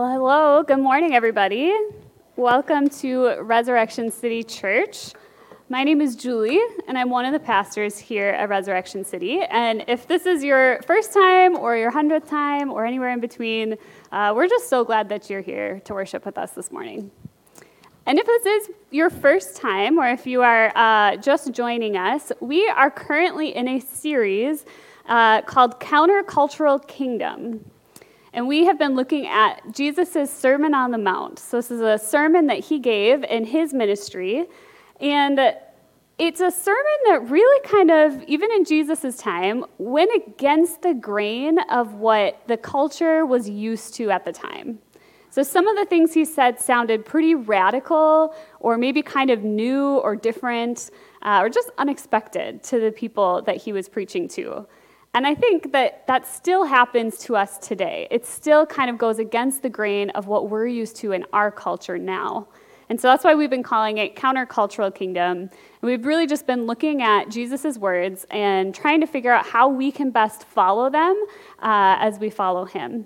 Well, hello. Good morning, everybody. Welcome to Resurrection City Church. My name is Julie, and I'm one of the pastors here at Resurrection City. And if this is your first time, or your hundredth time, or anywhere in between, uh, we're just so glad that you're here to worship with us this morning. And if this is your first time, or if you are uh, just joining us, we are currently in a series uh, called Countercultural Kingdom. And we have been looking at Jesus' Sermon on the Mount. So, this is a sermon that he gave in his ministry. And it's a sermon that really kind of, even in Jesus' time, went against the grain of what the culture was used to at the time. So, some of the things he said sounded pretty radical, or maybe kind of new or different, uh, or just unexpected to the people that he was preaching to. And I think that that still happens to us today. It still kind of goes against the grain of what we're used to in our culture now. And so that's why we've been calling it countercultural kingdom. And we've really just been looking at Jesus' words and trying to figure out how we can best follow them uh, as we follow him.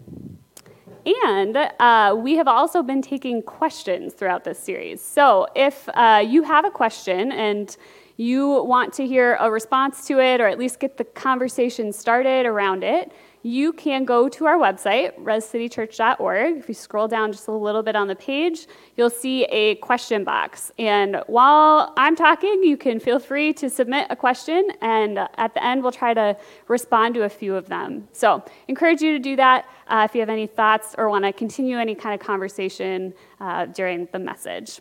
And uh, we have also been taking questions throughout this series. So if uh, you have a question and you want to hear a response to it or at least get the conversation started around it, you can go to our website, rescitychurch.org. If you scroll down just a little bit on the page, you'll see a question box. And while I'm talking, you can feel free to submit a question, and at the end, we'll try to respond to a few of them. So, encourage you to do that uh, if you have any thoughts or want to continue any kind of conversation uh, during the message.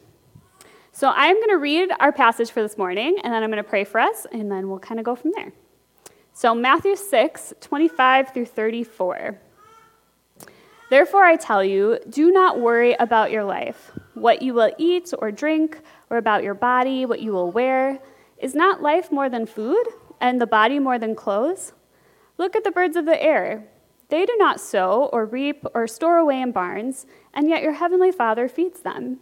So I'm going to read our passage for this morning, and then I'm going to pray for us, and then we'll kind of go from there. So, Matthew 6, 25 through 34. Therefore, I tell you, do not worry about your life, what you will eat or drink, or about your body, what you will wear. Is not life more than food, and the body more than clothes? Look at the birds of the air. They do not sow, or reap, or store away in barns, and yet your heavenly Father feeds them.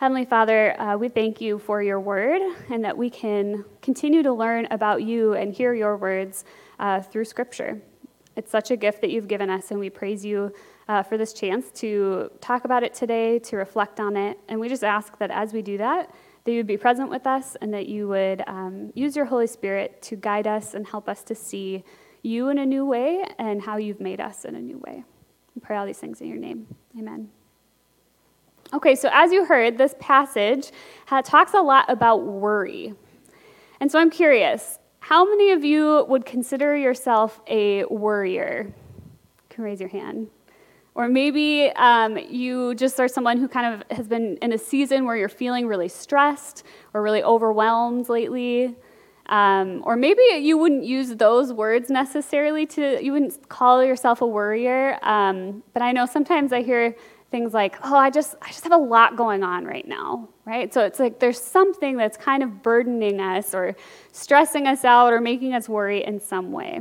Heavenly Father, uh, we thank you for your word and that we can continue to learn about you and hear your words uh, through Scripture. It's such a gift that you've given us, and we praise you uh, for this chance to talk about it today, to reflect on it. And we just ask that as we do that, that you would be present with us and that you would um, use your Holy Spirit to guide us and help us to see you in a new way and how you've made us in a new way. We pray all these things in your name. Amen. Okay, so as you heard, this passage talks a lot about worry. And so I'm curious how many of you would consider yourself a worrier? You can raise your hand. Or maybe um, you just are someone who kind of has been in a season where you're feeling really stressed or really overwhelmed lately. Um, or maybe you wouldn't use those words necessarily to, you wouldn't call yourself a worrier. Um, but I know sometimes I hear things like, oh, I just, I just have a lot going on right now, right? So it's like there's something that's kind of burdening us or stressing us out or making us worry in some way.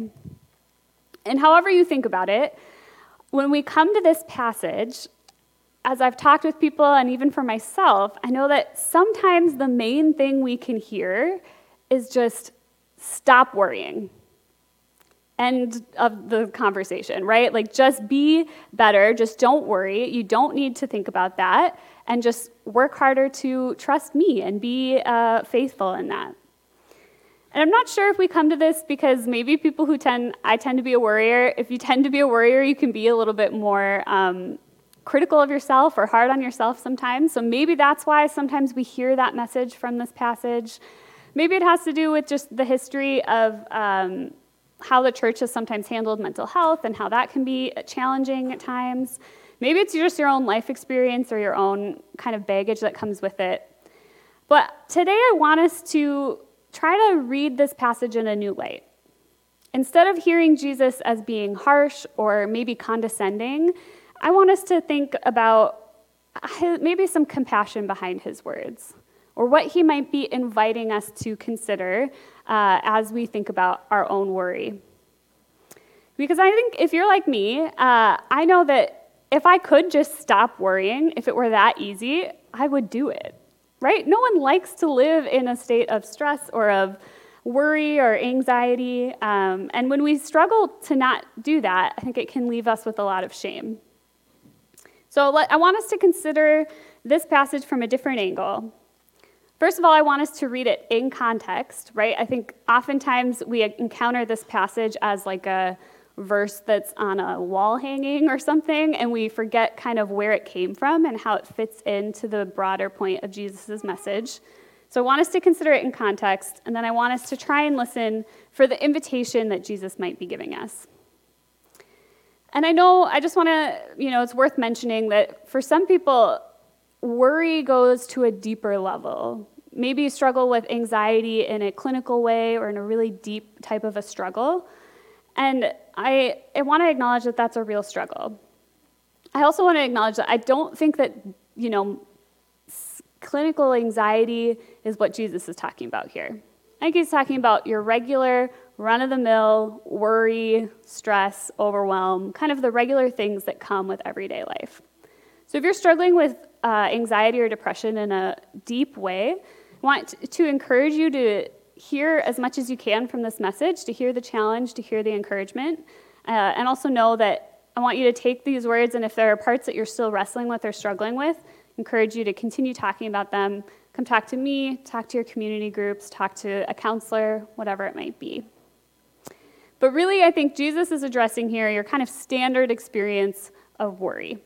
And however you think about it, when we come to this passage, as I've talked with people and even for myself, I know that sometimes the main thing we can hear is just stop worrying end of the conversation, right? Like, just be better. Just don't worry. You don't need to think about that. And just work harder to trust me and be uh, faithful in that. And I'm not sure if we come to this because maybe people who tend, I tend to be a worrier. If you tend to be a worrier, you can be a little bit more um, critical of yourself or hard on yourself sometimes. So maybe that's why sometimes we hear that message from this passage. Maybe it has to do with just the history of um, how the church has sometimes handled mental health and how that can be challenging at times. Maybe it's just your own life experience or your own kind of baggage that comes with it. But today I want us to try to read this passage in a new light. Instead of hearing Jesus as being harsh or maybe condescending, I want us to think about maybe some compassion behind his words or what he might be inviting us to consider uh, as we think about our own worry. Because I think if you're like me, uh, I know that if I could just stop worrying, if it were that easy, I would do it, right? No one likes to live in a state of stress or of worry or anxiety. Um, and when we struggle to not do that, I think it can leave us with a lot of shame. So let, I want us to consider this passage from a different angle. First of all, I want us to read it in context, right? I think oftentimes we encounter this passage as like a verse that's on a wall hanging or something, and we forget kind of where it came from and how it fits into the broader point of Jesus' message. So I want us to consider it in context, and then I want us to try and listen for the invitation that Jesus might be giving us. And I know, I just want to, you know, it's worth mentioning that for some people, worry goes to a deeper level. Maybe you struggle with anxiety in a clinical way or in a really deep type of a struggle. And I, I want to acknowledge that that's a real struggle. I also want to acknowledge that I don't think that, you know, clinical anxiety is what Jesus is talking about here. I think he's talking about your regular, run of the mill worry, stress, overwhelm, kind of the regular things that come with everyday life. So if you're struggling with uh, anxiety or depression in a deep way, I want to encourage you to hear as much as you can from this message, to hear the challenge, to hear the encouragement, uh, and also know that I want you to take these words, and if there are parts that you're still wrestling with or struggling with, encourage you to continue talking about them. Come talk to me, talk to your community groups, talk to a counselor, whatever it might be. But really, I think Jesus is addressing here your kind of standard experience of worry.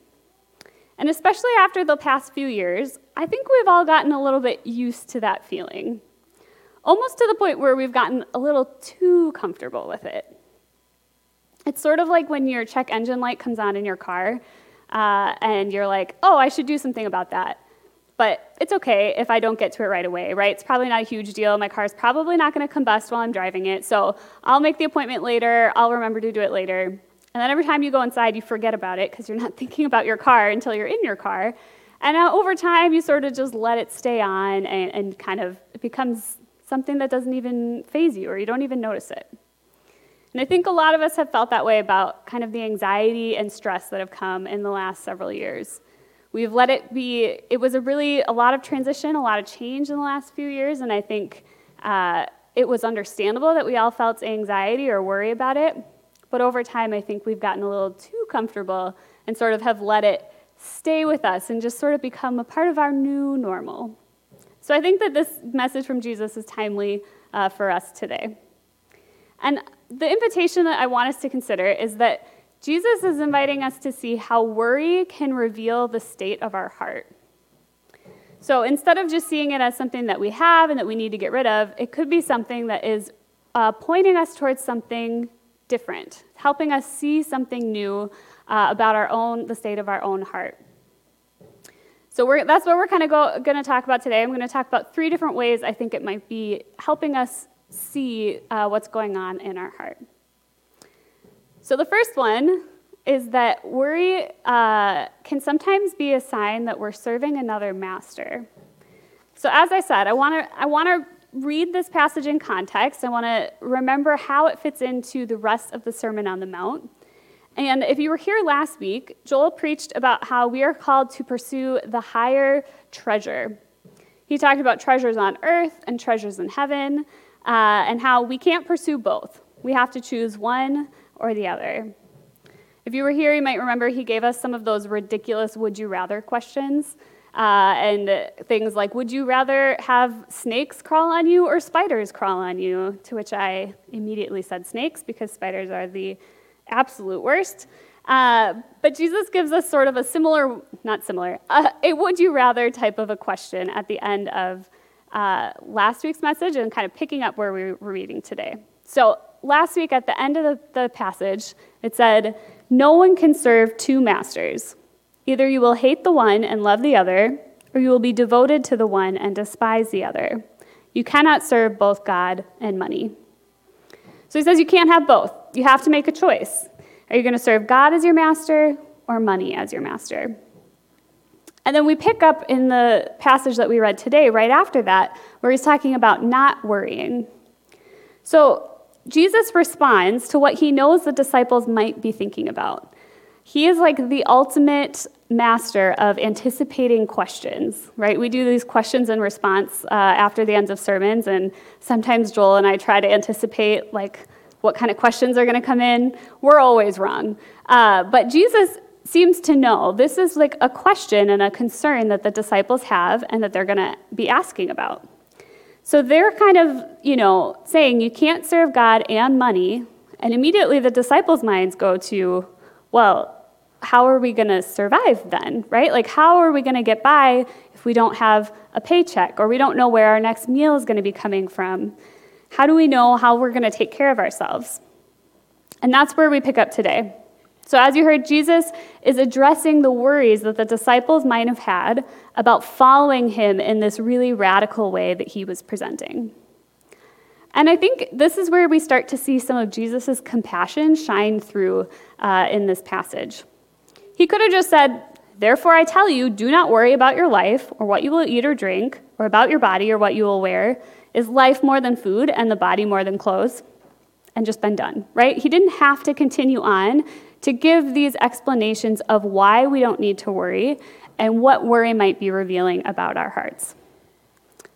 And especially after the past few years, I think we've all gotten a little bit used to that feeling. Almost to the point where we've gotten a little too comfortable with it. It's sort of like when your check engine light comes on in your car uh, and you're like, oh, I should do something about that. But it's okay if I don't get to it right away, right? It's probably not a huge deal. My car's probably not going to combust while I'm driving it. So I'll make the appointment later. I'll remember to do it later. And then every time you go inside, you forget about it because you're not thinking about your car until you're in your car. And uh, over time, you sort of just let it stay on and, and kind of it becomes something that doesn't even faze you or you don't even notice it. And I think a lot of us have felt that way about kind of the anxiety and stress that have come in the last several years. We've let it be, it was a really, a lot of transition, a lot of change in the last few years, and I think uh, it was understandable that we all felt anxiety or worry about it. But over time, I think we've gotten a little too comfortable and sort of have let it stay with us and just sort of become a part of our new normal. So I think that this message from Jesus is timely uh, for us today. And the invitation that I want us to consider is that Jesus is inviting us to see how worry can reveal the state of our heart. So instead of just seeing it as something that we have and that we need to get rid of, it could be something that is uh, pointing us towards something different, helping us see something new uh, about our own, the state of our own heart. So that's what we're kind of going to talk about today. I'm going to talk about three different ways I think it might be helping us see uh, what's going on in our heart. So the first one is that worry uh, can sometimes be a sign that we're serving another master. So as I said, I want to I want to read this passage in context. I want to remember how it fits into the rest of the Sermon on the Mount. And if you were here last week, Joel preached about how we are called to pursue the higher treasure. He talked about treasures on earth and treasures in heaven, uh, and how we can't pursue both. We have to choose one or the other. If you were here, you might remember he gave us some of those ridiculous would you rather questions. Uh, and things like, would you rather have snakes crawl on you or spiders crawl on you? To which I immediately said snakes because spiders are the absolute worst. Uh, but Jesus gives us sort of a similar, not similar, uh, a would you rather type of a question at the end of uh, last week's message and kind of picking up where we were reading today. So, last week at the end of the, the passage, it said, No one can serve two masters. Either you will hate the one and love the other, or you will be devoted to the one and despise the other. You cannot serve both God and money. So he says you can't have both. You have to make a choice. Are you going to serve God as your master or money as your master? And then we pick up in the passage that we read today, right after that, where he's talking about not worrying. So Jesus responds to what he knows the disciples might be thinking about. He is like the ultimate master of anticipating questions, right? We do these questions and response uh, after the ends of sermons, and sometimes Joel and I try to anticipate, like, what kind of questions are going to come in. We're always wrong. Uh, but Jesus seems to know this is like a question and a concern that the disciples have and that they're going to be asking about. So they're kind of, you know, saying you can't serve God and money. And immediately the disciples' minds go to, well, how are we going to survive then, right? Like, how are we going to get by if we don't have a paycheck or we don't know where our next meal is going to be coming from? How do we know how we're going to take care of ourselves? And that's where we pick up today. So, as you heard, Jesus is addressing the worries that the disciples might have had about following him in this really radical way that he was presenting. And I think this is where we start to see some of Jesus' compassion shine through uh, in this passage. He could have just said, Therefore, I tell you, do not worry about your life or what you will eat or drink, or about your body or what you will wear. Is life more than food and the body more than clothes? And just been done, right? He didn't have to continue on to give these explanations of why we don't need to worry and what worry might be revealing about our hearts.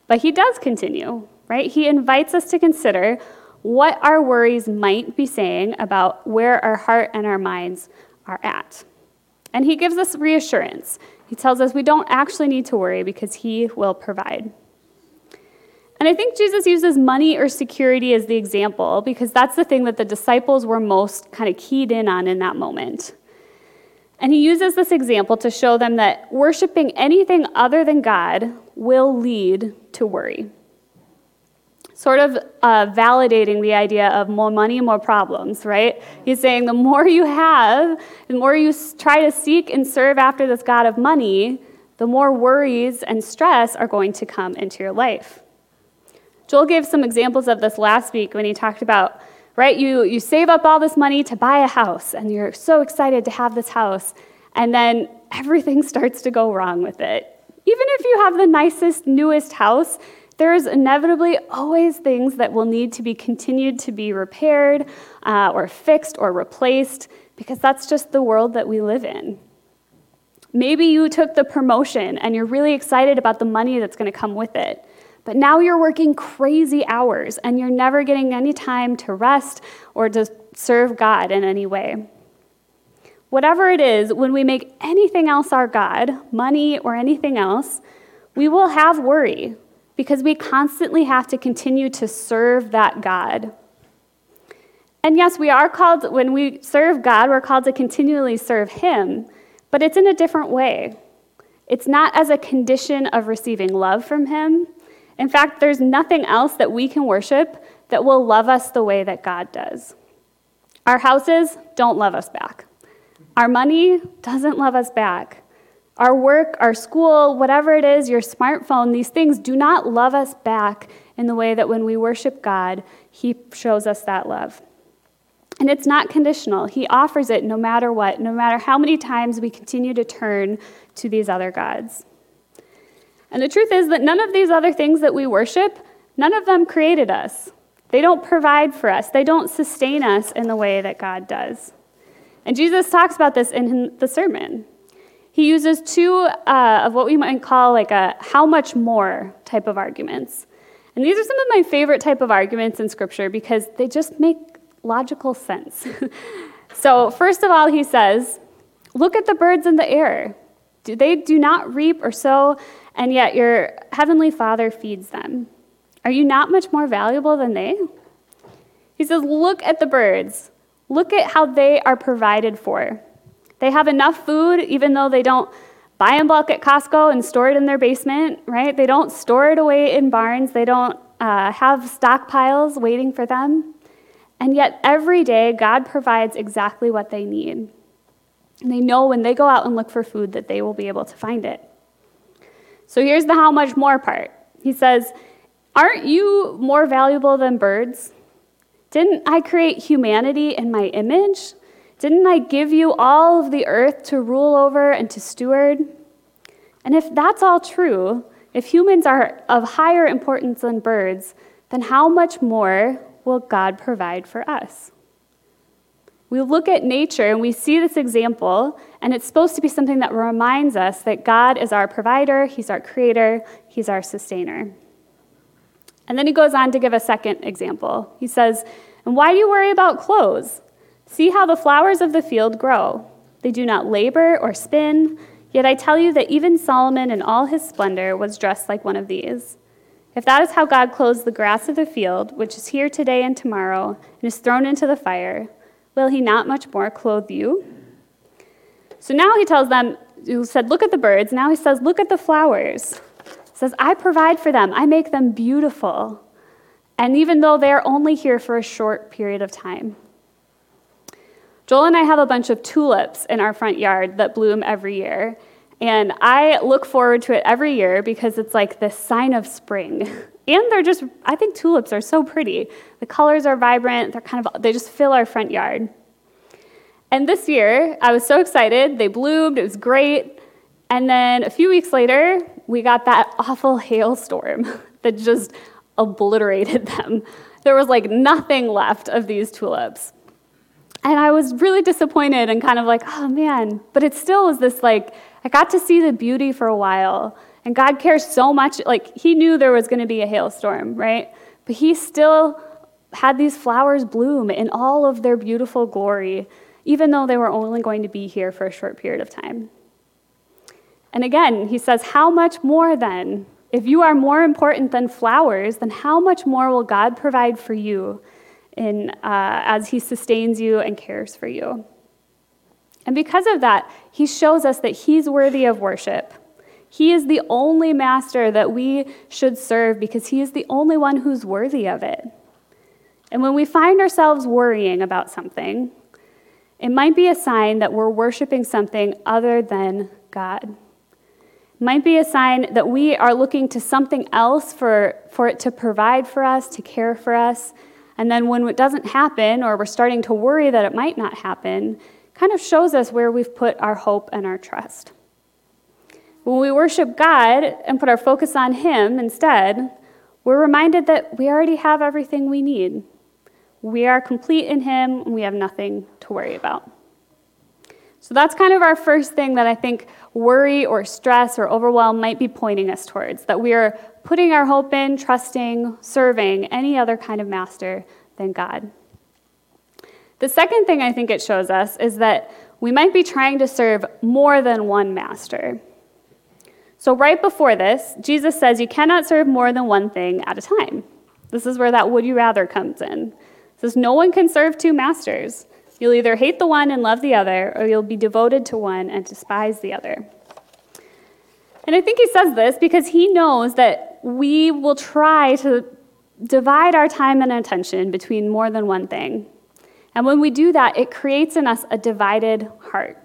But he does continue, right? He invites us to consider what our worries might be saying about where our heart and our minds are at. And he gives us reassurance. He tells us we don't actually need to worry because he will provide. And I think Jesus uses money or security as the example because that's the thing that the disciples were most kind of keyed in on in that moment. And he uses this example to show them that worshiping anything other than God will lead to worry. Sort of uh, validating the idea of more money, more problems, right? He's saying the more you have, the more you try to seek and serve after this God of money, the more worries and stress are going to come into your life. Joel gave some examples of this last week when he talked about, right, you, you save up all this money to buy a house, and you're so excited to have this house, and then everything starts to go wrong with it. Even if you have the nicest, newest house, there's inevitably always things that will need to be continued to be repaired uh, or fixed or replaced because that's just the world that we live in. Maybe you took the promotion and you're really excited about the money that's going to come with it. But now you're working crazy hours and you're never getting any time to rest or to serve God in any way. Whatever it is, when we make anything else our God, money or anything else, we will have worry because we constantly have to continue to serve that God. And yes, we are called, when we serve God, we're called to continually serve Him, but it's in a different way. It's not as a condition of receiving love from Him, in fact, there's nothing else that we can worship that will love us the way that God does. Our houses don't love us back. Our money doesn't love us back. Our work, our school, whatever it is, your smartphone, these things do not love us back in the way that when we worship God, He shows us that love. And it's not conditional. He offers it no matter what, no matter how many times we continue to turn to these other gods. And the truth is that none of these other things that we worship, none of them created us. They don't provide for us, they don't sustain us in the way that God does. And Jesus talks about this in the sermon. He uses two uh, of what we might call like a how much more type of arguments. And these are some of my favorite type of arguments in Scripture because they just make logical sense. so, first of all, he says, Look at the birds in the air. Do they do not reap or sow, and yet your heavenly Father feeds them. Are you not much more valuable than they? He says, Look at the birds. Look at how they are provided for. They have enough food, even though they don't buy in bulk at Costco and store it in their basement, right? They don't store it away in barns. They don't uh, have stockpiles waiting for them. And yet, every day, God provides exactly what they need. And they know when they go out and look for food that they will be able to find it. So here's the how much more part. He says, Aren't you more valuable than birds? Didn't I create humanity in my image? Didn't I give you all of the earth to rule over and to steward? And if that's all true, if humans are of higher importance than birds, then how much more will God provide for us? We look at nature and we see this example, and it's supposed to be something that reminds us that God is our provider, He's our creator, He's our sustainer. And then he goes on to give a second example. He says, And why do you worry about clothes? See how the flowers of the field grow. They do not labor or spin, yet I tell you that even Solomon in all his splendor was dressed like one of these. If that is how God clothes the grass of the field, which is here today and tomorrow, and is thrown into the fire, will he not much more clothe you? So now he tells them, who said, Look at the birds. Now he says, Look at the flowers. He says, I provide for them, I make them beautiful. And even though they're only here for a short period of time. Joel and I have a bunch of tulips in our front yard that bloom every year. And I look forward to it every year because it's like the sign of spring. And they're just, I think tulips are so pretty. The colors are vibrant, they're kind of, they just fill our front yard. And this year, I was so excited. They bloomed, it was great. And then a few weeks later, we got that awful hailstorm that just obliterated them. There was like nothing left of these tulips. And I was really disappointed and kind of like, oh man. But it still was this like, I got to see the beauty for a while. And God cares so much. Like, He knew there was going to be a hailstorm, right? But He still had these flowers bloom in all of their beautiful glory, even though they were only going to be here for a short period of time. And again, He says, How much more then? If you are more important than flowers, then how much more will God provide for you in, uh, as He sustains you and cares for you? And because of that, He shows us that He's worthy of worship. He is the only master that we should serve because He is the only one who's worthy of it. And when we find ourselves worrying about something, it might be a sign that we're worshiping something other than God might be a sign that we are looking to something else for, for it to provide for us, to care for us. And then when it doesn't happen, or we're starting to worry that it might not happen, kind of shows us where we've put our hope and our trust. When we worship God and put our focus on Him instead, we're reminded that we already have everything we need. We are complete in Him, and we have nothing to worry about. So that's kind of our first thing that I think worry or stress or overwhelm might be pointing us towards that we are putting our hope in, trusting, serving any other kind of master than God. The second thing I think it shows us is that we might be trying to serve more than one master. So, right before this, Jesus says you cannot serve more than one thing at a time. This is where that would you rather comes in. It says no one can serve two masters. You'll either hate the one and love the other, or you'll be devoted to one and despise the other. And I think he says this because he knows that we will try to divide our time and attention between more than one thing. And when we do that, it creates in us a divided heart.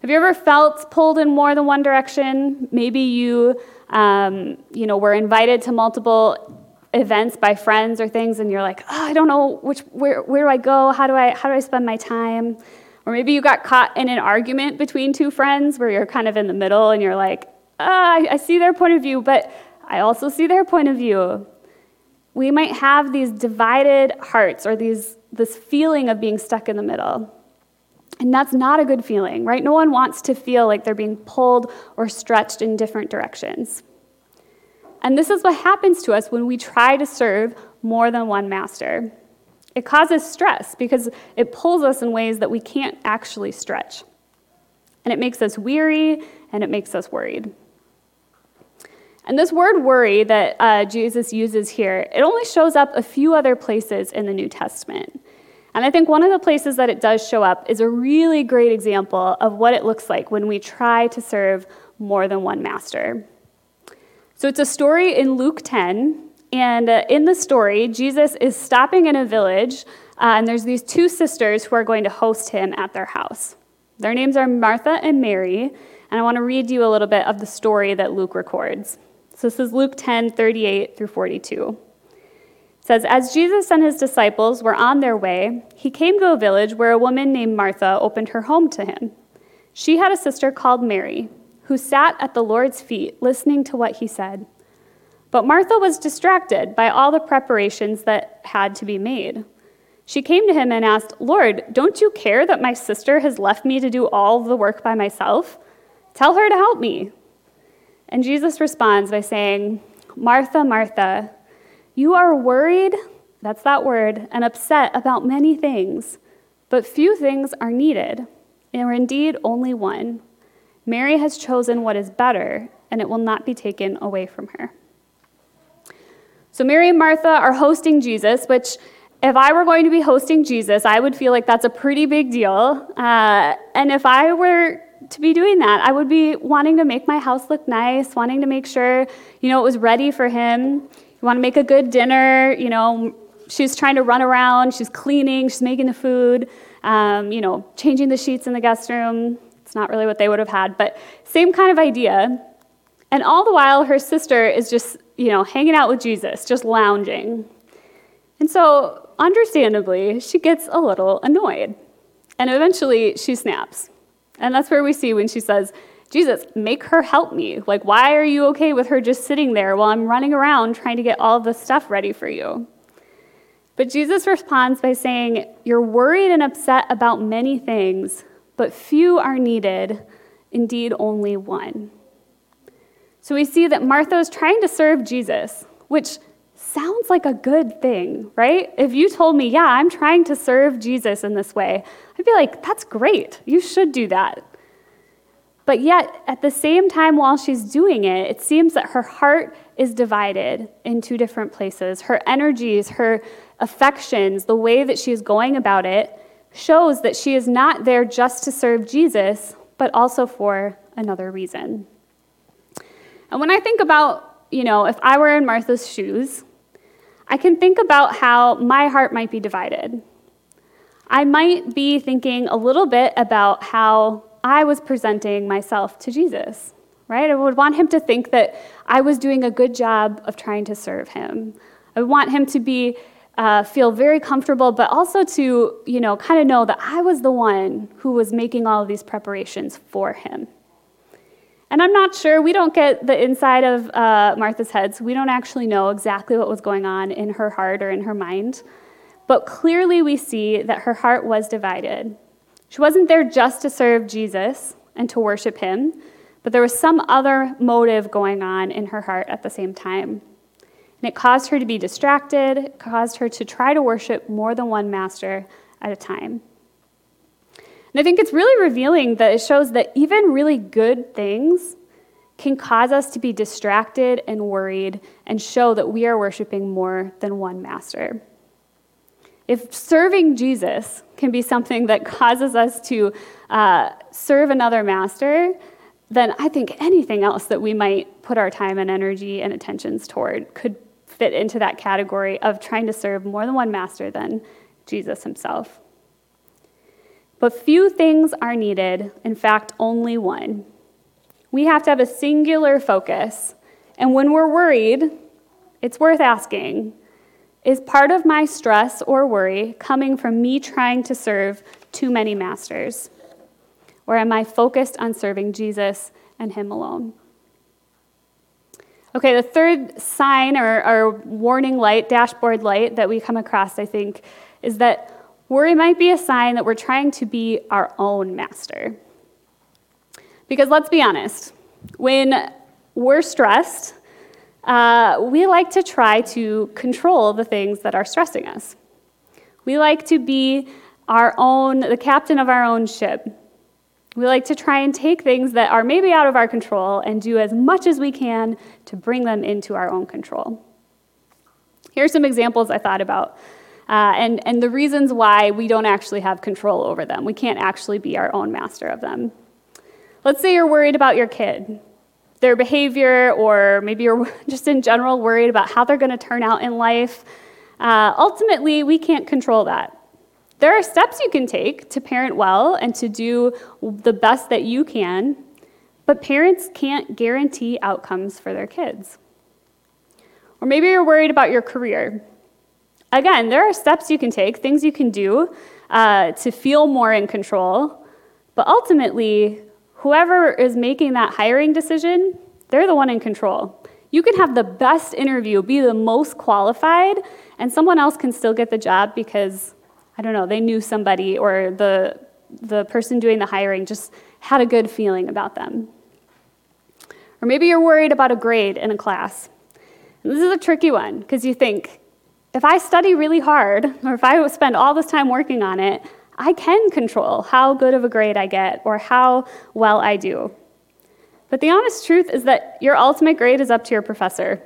Have you ever felt pulled in more than one direction? Maybe you, um, you know, were invited to multiple events by friends or things and you're like oh, i don't know which where, where do i go how do i how do i spend my time or maybe you got caught in an argument between two friends where you're kind of in the middle and you're like oh, I, I see their point of view but i also see their point of view we might have these divided hearts or these this feeling of being stuck in the middle and that's not a good feeling right no one wants to feel like they're being pulled or stretched in different directions and this is what happens to us when we try to serve more than one master. It causes stress because it pulls us in ways that we can't actually stretch. And it makes us weary and it makes us worried. And this word worry that uh, Jesus uses here, it only shows up a few other places in the New Testament. And I think one of the places that it does show up is a really great example of what it looks like when we try to serve more than one master. So it's a story in Luke 10, and uh, in the story, Jesus is stopping in a village, uh, and there's these two sisters who are going to host him at their house. Their names are Martha and Mary, and I want to read you a little bit of the story that Luke records. So this is Luke 10 38 through 42 It says, As Jesus and his disciples were on their way, he came to a village where a woman named Martha opened her home to him. She had a sister called Mary, who sat at the Lord's feet listening to what he said. But Martha was distracted by all the preparations that had to be made. She came to him and asked, Lord, don't you care that my sister has left me to do all the work by myself? Tell her to help me. And Jesus responds by saying, Martha, Martha, you are worried, that's that word, and upset about many things, but few things are needed, or indeed only one. Mary has chosen what is better, and it will not be taken away from her. So, Mary and Martha are hosting Jesus, which, if I were going to be hosting Jesus, I would feel like that's a pretty big deal. Uh, and if I were to be doing that, I would be wanting to make my house look nice, wanting to make sure, you know, it was ready for him. You want to make a good dinner, you know, she's trying to run around, she's cleaning, she's making the food, um, you know, changing the sheets in the guest room. It's not really what they would have had, but same kind of idea. And all the while, her sister is just, you know, hanging out with Jesus, just lounging. And so, understandably, she gets a little annoyed. And eventually, she snaps. And that's where we see when she says, Jesus, make her help me. Like, why are you okay with her just sitting there while I'm running around trying to get all the stuff ready for you? But Jesus responds by saying, You're worried and upset about many things, but few are needed, indeed, only one. So we see that Martha is trying to serve Jesus, which sounds like a good thing, right? If you told me, Yeah, I'm trying to serve Jesus in this way, I'd be like, That's great. You should do that. But yet, at the same time, while she's doing it, it seems that her heart is divided in two different places. Her energies, her affections, the way that she is going about it, shows that she is not there just to serve Jesus, but also for another reason. And when I think about, you know, if I were in Martha's shoes, I can think about how my heart might be divided. I might be thinking a little bit about how I was presenting myself to Jesus, right? I would want him to think that I was doing a good job of trying to serve him. I would want him to be uh, feel very comfortable, but also to, you know, kind of know that I was the one who was making all of these preparations for him. And I'm not sure, we don't get the inside of uh, Martha's head, so we don't actually know exactly what was going on in her heart or in her mind. But clearly, we see that her heart was divided. She wasn't there just to serve Jesus and to worship him, but there was some other motive going on in her heart at the same time. And it caused her to be distracted, caused her to try to worship more than one master at a time. And I think it's really revealing that it shows that even really good things can cause us to be distracted and worried and show that we are worshiping more than one master. If serving Jesus can be something that causes us to uh, serve another master, then I think anything else that we might put our time and energy and attentions toward could fit into that category of trying to serve more than one master than Jesus himself. But few things are needed, in fact, only one. We have to have a singular focus, and when we're worried, it's worth asking is part of my stress or worry coming from me trying to serve too many masters? Or am I focused on serving Jesus and Him alone? Okay, the third sign or, or, warning light, dashboard light that we come across, I think, is that worry might be a sign that we're trying to be our own master. Because let's be honest, when we're stressed, uh, we like to try to control the things that are stressing us. We like to be our own, the captain of our own ship. We like to try and take things that are maybe out of our control and do as much as we can to bring them into our own control. Here are some examples I thought about. Uh, and, and the reasons why we don't actually have control over them. We can't actually be our own master of them. Let's say you're worried about your kid, their behavior, or maybe you're just in general worried about how they're going to turn out in life. Uh, ultimately, we can't control that. There are steps you can take to parent well and to do the best that you can, but parents can't guarantee outcomes for their kids. Or maybe you're worried about your career. Again, there are steps you can take, things you can do uh, to feel more in control, but ultimately, whoever is making that hiring decision, they're the one in control. You can have the best interview, be the most qualified, and someone else can still get the job because, I don't know, they knew somebody or the, the person doing the hiring just had a good feeling about them. Or maybe you're worried about a grade in a class. And this is a tricky one because you think, if I study really hard, or if I spend all this time working on it, I can control how good of a grade I get or how well I do. But the honest truth is that your ultimate grade is up to your professor.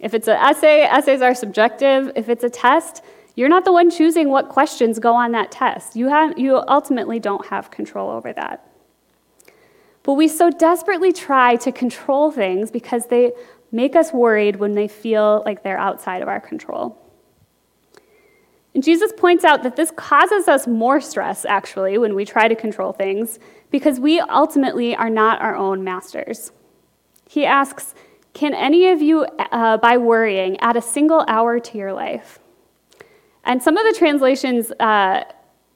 If it's an essay, essays are subjective. If it's a test, you're not the one choosing what questions go on that test. You, have, you ultimately don't have control over that. But we so desperately try to control things because they make us worried when they feel like they're outside of our control. And Jesus points out that this causes us more stress, actually, when we try to control things, because we ultimately are not our own masters. He asks, Can any of you, uh, by worrying, add a single hour to your life? And some of the translations, uh,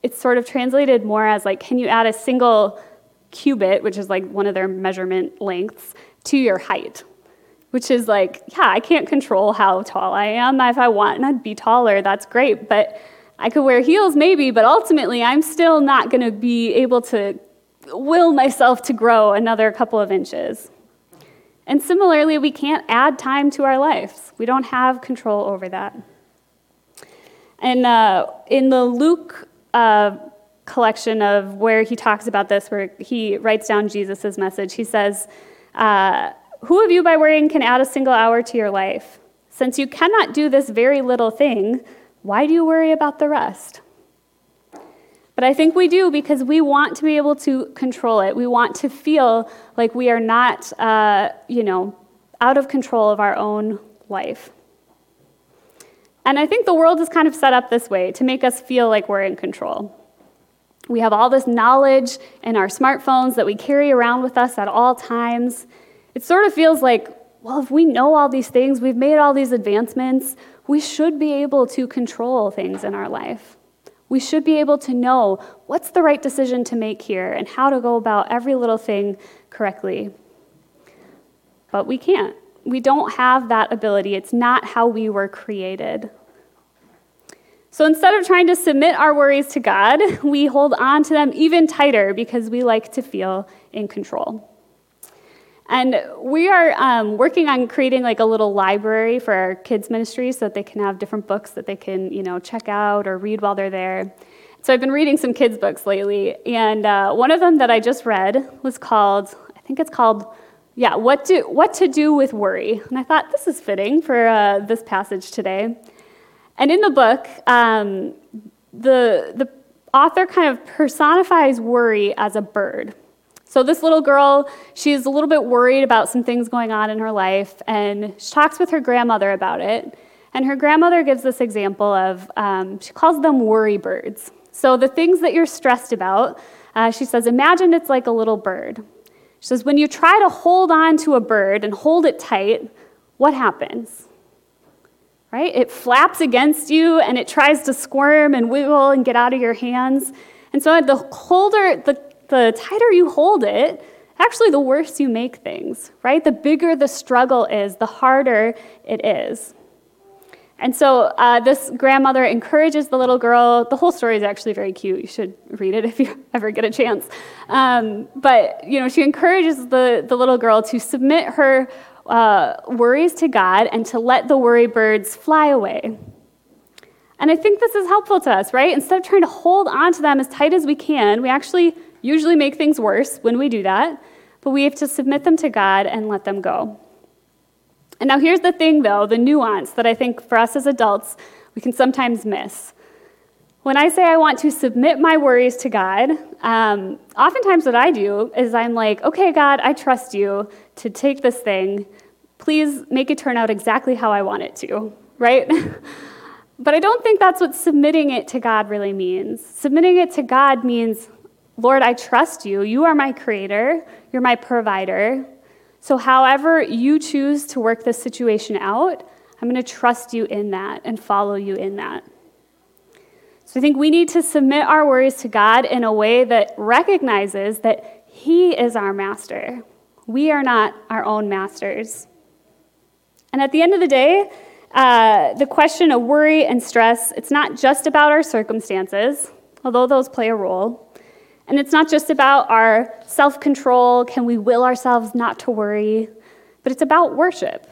it's sort of translated more as like, Can you add a single cubit, which is like one of their measurement lengths, to your height? Which is like, yeah, I can't control how tall I am. If I want to be taller, that's great, but I could wear heels maybe, but ultimately I'm still not going to be able to will myself to grow another couple of inches. And similarly, we can't add time to our lives. We don't have control over that. And uh, in the Luke uh, collection of where he talks about this, where he writes down Jesus' message, he says, uh, who of you by worrying can add a single hour to your life? Since you cannot do this very little thing, why do you worry about the rest? But I think we do because we want to be able to control it. We want to feel like we are not, uh, you know, out of control of our own life. And I think the world is kind of set up this way to make us feel like we're in control. We have all this knowledge in our smartphones that we carry around with us at all times. It sort of feels like, well, if we know all these things, we've made all these advancements, we should be able to control things in our life. We should be able to know what's the right decision to make here and how to go about every little thing correctly. But we can't. We don't have that ability. It's not how we were created. So instead of trying to submit our worries to God, we hold on to them even tighter because we like to feel in control. And we are um, working on creating like a little library for our kids' ministry so that they can have different books that they can, you know, check out or read while they're there. So I've been reading some kids' books lately, and uh, one of them that I just read was called, I think it's called, yeah, what to what to do with worry. And I thought this is fitting for uh, this passage today. And in the book, um, the the author kind of personifies worry as a bird. So, this little girl, she's a little bit worried about some things going on in her life, and she talks with her grandmother about it. And her grandmother gives this example of, um, she calls them worry birds. So, the things that you're stressed about, uh, she says, imagine it's like a little bird. She says, when you try to hold on to a bird and hold it tight, what happens? Right? It flaps against you and it tries to squirm and wiggle and get out of your hands. And so the colder, the the tighter you hold it, actually the worse you make things, right? The bigger the struggle is, the harder it is. And so uh, this grandmother encourages the little girl. The whole story is actually very cute. You should read it if you ever get a chance. Um, but you know, she encourages the, the little girl to submit her uh, worries to God and to let the worry birds fly away. And I think this is helpful to us, right? Instead of trying to hold on to them as tight as we can, we actually usually make things worse when we do that, but we have to submit them to God and let them go. And now here's the thing, though, the nuance that I think for us as adults, we can sometimes miss. When I say I want to submit my worries to God, um, oftentimes what I do is I'm like, okay, God, I trust you to take this thing. Please make it turn out exactly how I want it to, right? but I don't think that's what submitting it to God really means. Submitting it to God means, Lord, I trust you. You are my creator, you're my provider. So, however you choose to work this situation out, I'm going to trust you in that and follow you in that. So I think we need to submit our worries to God in a way that recognizes that He is our master. We are not our own masters. And at the end of the day, uh, the question of worry and stress, it's not just about our circumstances, although those play a role. And it's not just about our self control, can we will ourselves not to worry, but it's about worship.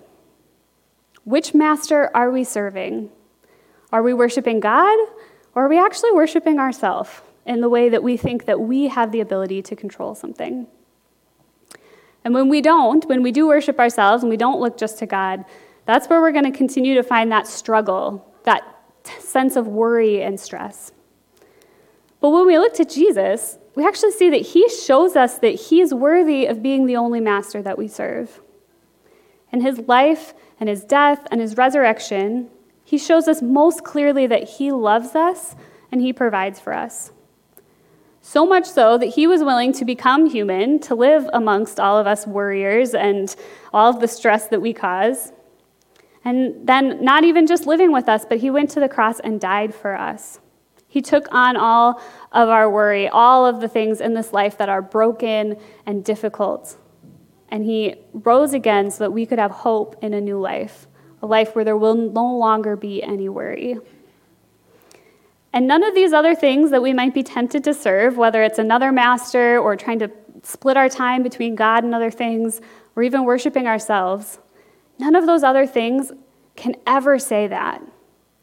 Which master are we serving? Are we worshiping God or are we actually worshiping ourselves in the way that we think that we have the ability to control something? And when we don't, when we do worship ourselves and we don't look just to God, that's where we're going to continue to find that struggle, that sense of worry and stress. But when we look to Jesus, we actually see that he shows us that he is worthy of being the only master that we serve. In his life and his death and his resurrection, he shows us most clearly that He loves us and He provides for us. So much so that He was willing to become human, to live amongst all of us worriers and all of the stress that we cause. And then, not even just living with us, but He went to the cross and died for us. He took on all of our worry, all of the things in this life that are broken and difficult. And He rose again so that we could have hope in a new life a life where there will no longer be any worry. And none of these other things that we might be tempted to serve, whether it's another master or trying to split our time between God and other things, or even worshiping ourselves, none of those other things can ever say that.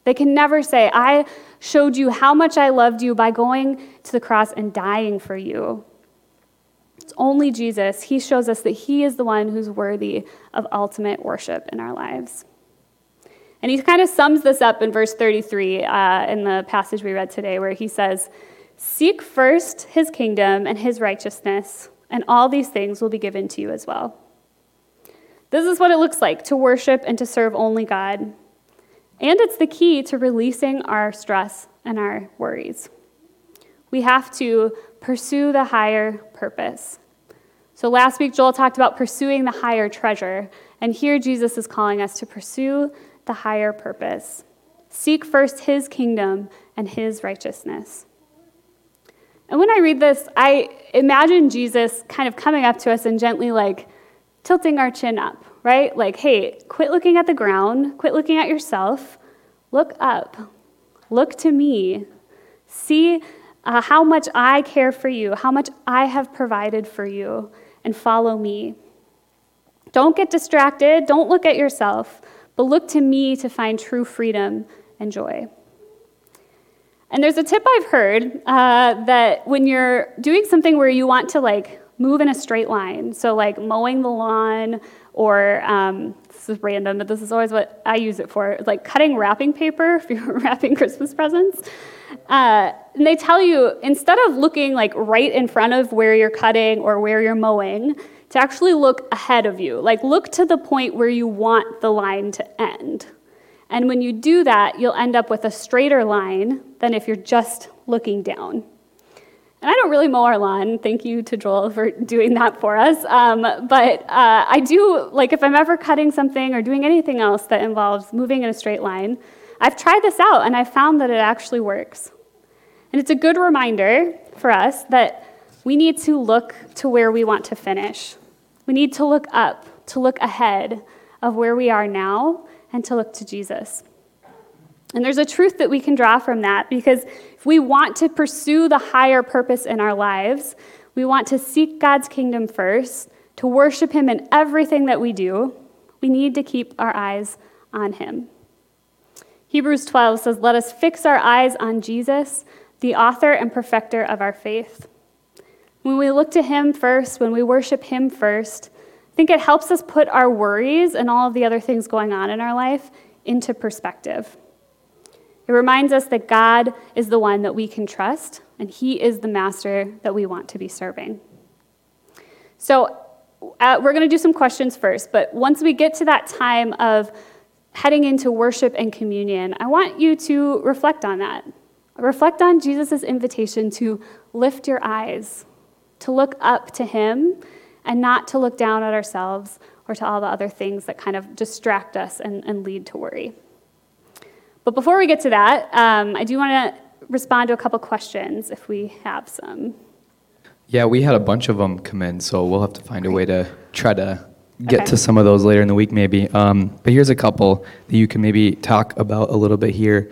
They can never say, I showed you how much I loved you by going to the cross and dying for you. It's only Jesus. He shows us that He is the one who's worthy of ultimate worship in our lives. And he kind of sums this up in verse 33 uh, in the passage we read today, where he says, Seek first his kingdom and his righteousness, and all these things will be given to you as well. This is what it looks like to worship and to serve only God. And it's the key to releasing our stress and our worries. We have to pursue the higher purpose. So last week, Joel talked about pursuing the higher treasure. And here, Jesus is calling us to pursue the higher purpose. Seek first his kingdom and his righteousness. And when I read this, I imagine Jesus kind of coming up to us and gently like tilting our chin up, right? Like, hey, quit looking at the ground, quit looking at yourself, look up, look to me, see uh, how much I care for you, how much I have provided for you, and follow me. Don't get distracted, don't look at yourself but look to me to find true freedom and joy. And there's a tip I've heard uh, that when you're doing something where you want to like move in a straight line, so like mowing the lawn or um, this is random, but this is always what I use it for, it's like cutting wrapping paper if you're wrapping Christmas presents. Uh, and they tell you instead of looking like right in front of where you're cutting or where you're mowing, to actually look ahead of you. Like, look to the point where you want the line to end. And when you do that, you'll end up with a straighter line than if you're just looking down. And I don't really mow our lawn. Thank you to Joel for doing that for us. Um, but uh, I do, like, if I'm ever cutting something or doing anything else that involves moving in a straight line, I've tried this out and I've found that it actually works. And it's a good reminder for us that we need to look to where we want to finish. We need to look up, to look ahead of where we are now, and to look to Jesus. And there's a truth that we can draw from that because if we want to pursue the higher purpose in our lives, we want to seek God's kingdom first, to worship Him in everything that we do, we need to keep our eyes on Him. Hebrews 12 says, Let us fix our eyes on Jesus, the author and perfecter of our faith. When we look to Him first, when we worship Him first, I think it helps us put our worries and all of the other things going on in our life into perspective. It reminds us that God is the one that we can trust, and He is the master that we want to be serving. So, uh, we're going to do some questions first, but once we get to that time of heading into worship and communion, I want you to reflect on that. Reflect on Jesus' invitation to lift your eyes, to look up to Him, and not to look down at ourselves or to all the other things that kind of distract us and, and lead to worry. But before we get to that, um, I do want to respond to a couple questions if we have some. Yeah, we had a bunch of them come in, so we'll have to find a way to try to get okay. to some of those later in the week, maybe. Um, but here's a couple that you can maybe talk about a little bit here.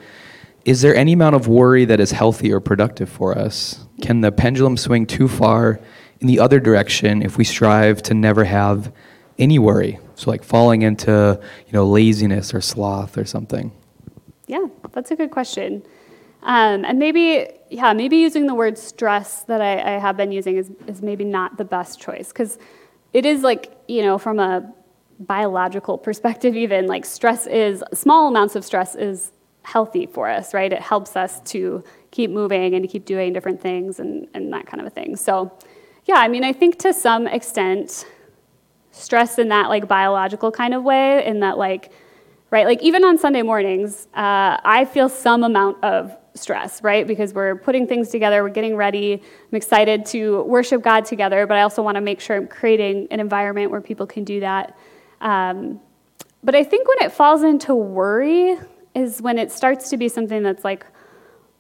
Is there any amount of worry that is healthy or productive for us? Can the pendulum swing too far in the other direction if we strive to never have any worry? So, like falling into you know laziness or sloth or something. Yeah, that's a good question. Um, and maybe, yeah, maybe using the word stress that I, I have been using is, is maybe not the best choice because it is like, you know, from a biological perspective, even like stress is, small amounts of stress is healthy for us, right? It helps us to keep moving and to keep doing different things and, and that kind of a thing. So, yeah, I mean, I think to some extent, stress in that like biological kind of way, in that like, right, like even on Sunday mornings, uh, I feel some amount of stress, right? Because we're putting things together, we're getting ready. I'm excited to worship God together, but I also want to make sure I'm creating an environment where people can do that. Um, but I think when it falls into worry is when it starts to be something that's like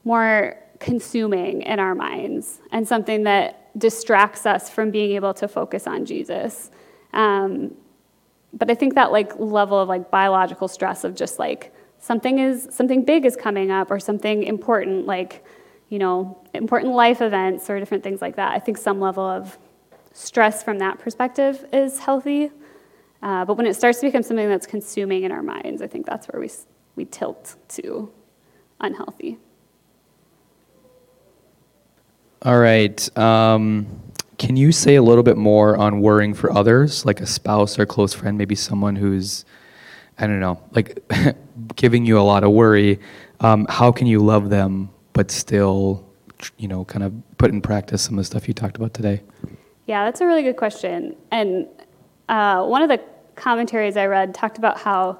more consuming in our minds and something that distracts us from being able to focus on Jesus. Um, but I think that like level of like biological stress of just like something is something big is coming up or something important like you know important life events or different things like that. I think some level of stress from that perspective is healthy uh, but when it starts to become something that's consuming in our minds i think that's where we, we tilt to unhealthy. All right um, can you say a little bit more on worrying for others like a spouse or close friend maybe someone who's I don't know, like giving you a lot of worry, um, how can you love them but still, you know, kind of put in practice some of the stuff you talked about today? Yeah, that's a really good question. And uh, one of the commentaries I read talked about how,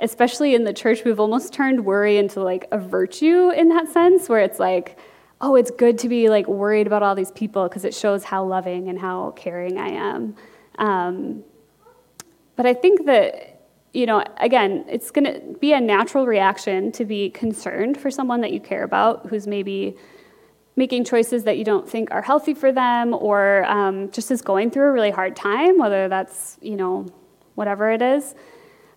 especially in the church, we've almost turned worry into like a virtue in that sense, where it's like, oh, it's good to be like worried about all these people because it shows how loving and how caring I am. Um, but I think that you know, again, it's going to be a natural reaction to be concerned for someone that you care about who's maybe making choices that you don't think are healthy for them or um, just is going through a really hard time, whether that's, you know, whatever it is.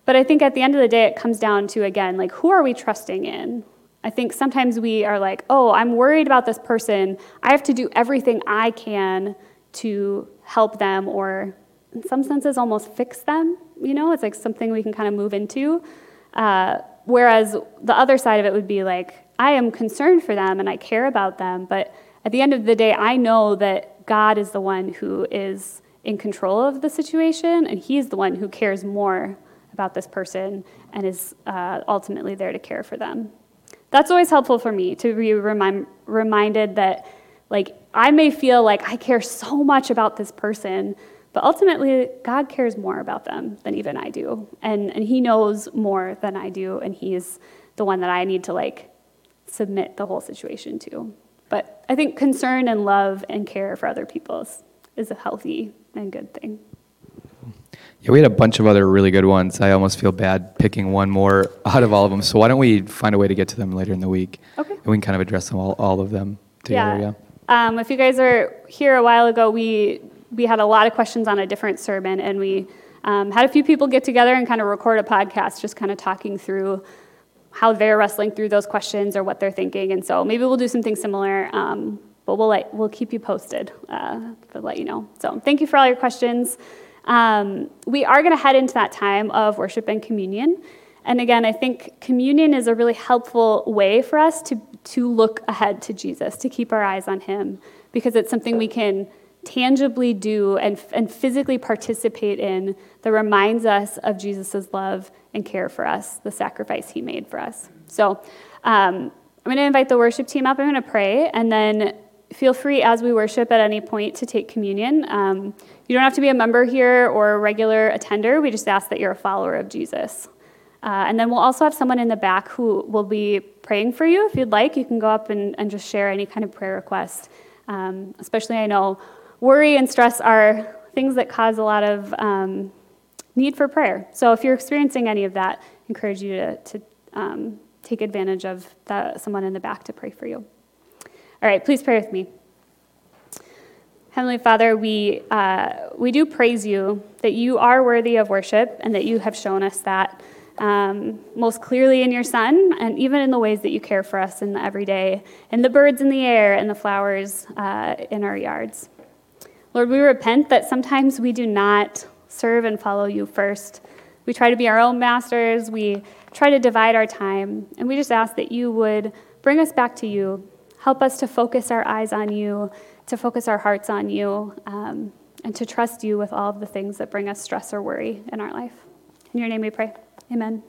But I think at the end of the day, it comes down to, again, like, who are we trusting in? I think sometimes we are like, oh, I'm worried about this person. I have to do everything I can to help them or, in some senses, almost fix them you know, it's like something we can kind of move into. Uh, whereas the other side of it would be like, I am concerned for them and I care about them, but at the end of the day, I know that God is the one who is in control of the situation, and He's the one who cares more about this person and is uh, ultimately there to care for them. That's always helpful for me to be remind, reminded that, like, I may feel like I care so much about this person, but ultimately, God cares more about them than even I do. And, and He knows more than I do, and He's the one that I need to like submit the whole situation to. But I think concern and love and care for other people is, is a healthy and good thing. Yeah, we had a bunch of other really good ones. I almost feel bad picking one more out of all of them. So why don't we find a way to get to them later in the week? Okay. And we can kind of address them all, all of them together. Yeah. yeah. Um, if you guys are here a while ago, we we had a lot of questions on a different sermon, and we um, had a few people get together and kind of record a podcast, just kind of talking through how they're wrestling through those questions or what they're thinking. And so maybe we'll do something similar, um, but we'll let, we'll keep you posted uh, to let you know. So thank you for all your questions. Um, we are going to head into that time of worship and communion. And again, I think communion is a really helpful way for us to, to look ahead to Jesus, to keep our eyes on Him, because it's something we can tangibly do and, and physically participate in that reminds us of Jesus' love and care for us, the sacrifice he made for us. So um, I'm going to invite the worship team up. I'm going to pray, and then feel free as we worship at any point to take communion. Um, you don't have to be a member here or a regular attender. We just ask that you're a follower of Jesus. Uh, and then we'll also have someone in the back who will be praying for you. If you'd like, you can go up and, and just share any kind of prayer request. Um, especially, I know worry and stress are things that cause a lot of um, need for prayer. So if you're experiencing any of that, I encourage you to, to um, take advantage of the, someone in the back to pray for you. All right, please pray with me. Heavenly Father, we, uh, we do praise you that you are worthy of worship and that you have shown us that um, most clearly in your Son and even in the ways that you care for us in the everyday, and the birds in the air and the flowers uh, in our yards. Lord, we repent that sometimes we do not serve and follow you first. We try to be our own masters, we try to divide our time, and we just ask that you would bring us back to you. Help us to focus our eyes on you, to focus our hearts on you, um, and to trust you with all of the things that bring us stress or worry in our life. In your name we pray. Amen.